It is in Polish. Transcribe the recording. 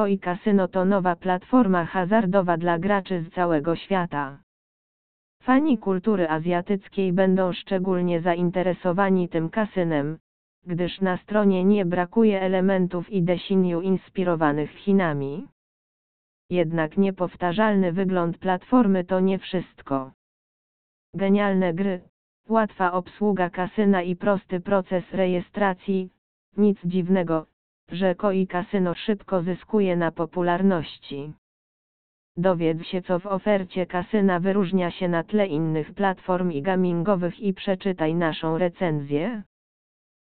Koi Casino to nowa platforma hazardowa dla graczy z całego świata. Fani kultury azjatyckiej będą szczególnie zainteresowani tym kasynem, gdyż na stronie nie brakuje elementów i desiniu inspirowanych Chinami. Jednak niepowtarzalny wygląd platformy to nie wszystko. Genialne gry, łatwa obsługa kasyna i prosty proces rejestracji, nic dziwnego, że Koi Casino szybko zyskuje na popularności. Dowiedz się co w ofercie kasyna wyróżnia się na tle innych platform i gamingowych i przeczytaj naszą recenzję.